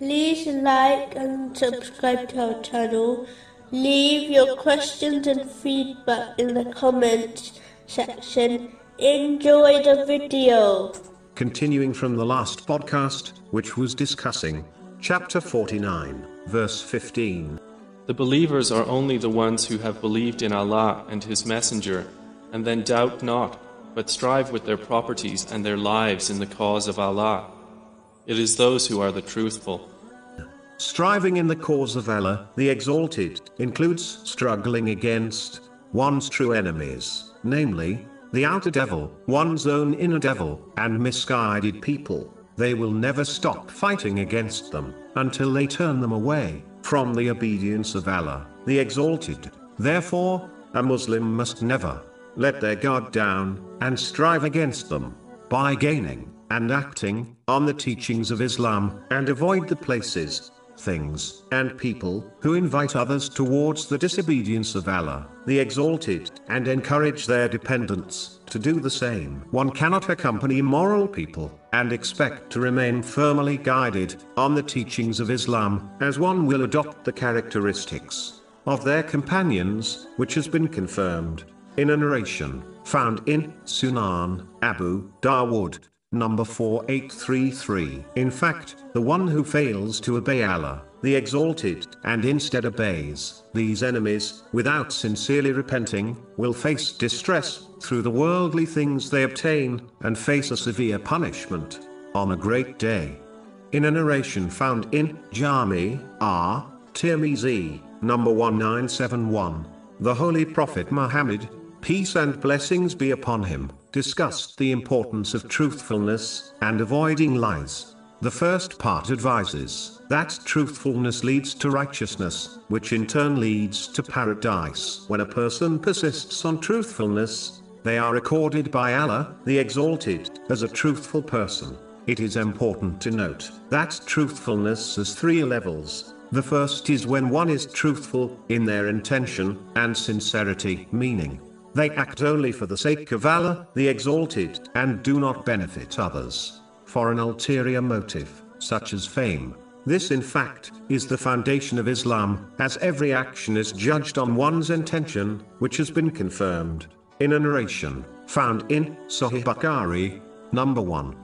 like and subscribe to our channel. Leave your questions and feedback in the comments section. Enjoy the video. Continuing from the last podcast, which was discussing chapter 49, verse 15. The believers are only the ones who have believed in Allah and His Messenger, and then doubt not, but strive with their properties and their lives in the cause of Allah. It is those who are the truthful. Striving in the cause of Allah, the Exalted, includes struggling against one's true enemies, namely, the outer devil, one's own inner devil, and misguided people. They will never stop fighting against them until they turn them away from the obedience of Allah, the Exalted. Therefore, a Muslim must never let their guard down and strive against them by gaining and acting on the teachings of Islam and avoid the places things, and people, who invite others towards the disobedience of Allah, the Exalted, and encourage their dependents to do the same. One cannot accompany moral people, and expect to remain firmly guided on the teachings of Islam, as one will adopt the characteristics of their companions, which has been confirmed in a narration found in Sunan Abu Dawood number 4833. In fact, the one who fails to obey Allah, the Exalted, and instead obeys these enemies, without sincerely repenting, will face distress through the worldly things they obtain, and face a severe punishment on a great day. In a narration found in Jami R. Tirmizi, number 1971, the Holy Prophet Muhammad, peace and blessings be upon him, discussed the importance of truthfulness and avoiding lies. The first part advises that truthfulness leads to righteousness, which in turn leads to paradise. When a person persists on truthfulness, they are recorded by Allah, the Exalted, as a truthful person. It is important to note that truthfulness has three levels. The first is when one is truthful in their intention and sincerity, meaning they act only for the sake of Allah, the Exalted, and do not benefit others. For an ulterior motive, such as fame. This in fact, is the foundation of Islam, as every action is judged on one's intention, which has been confirmed. In a narration, found in Sahih Bukhari, number 1.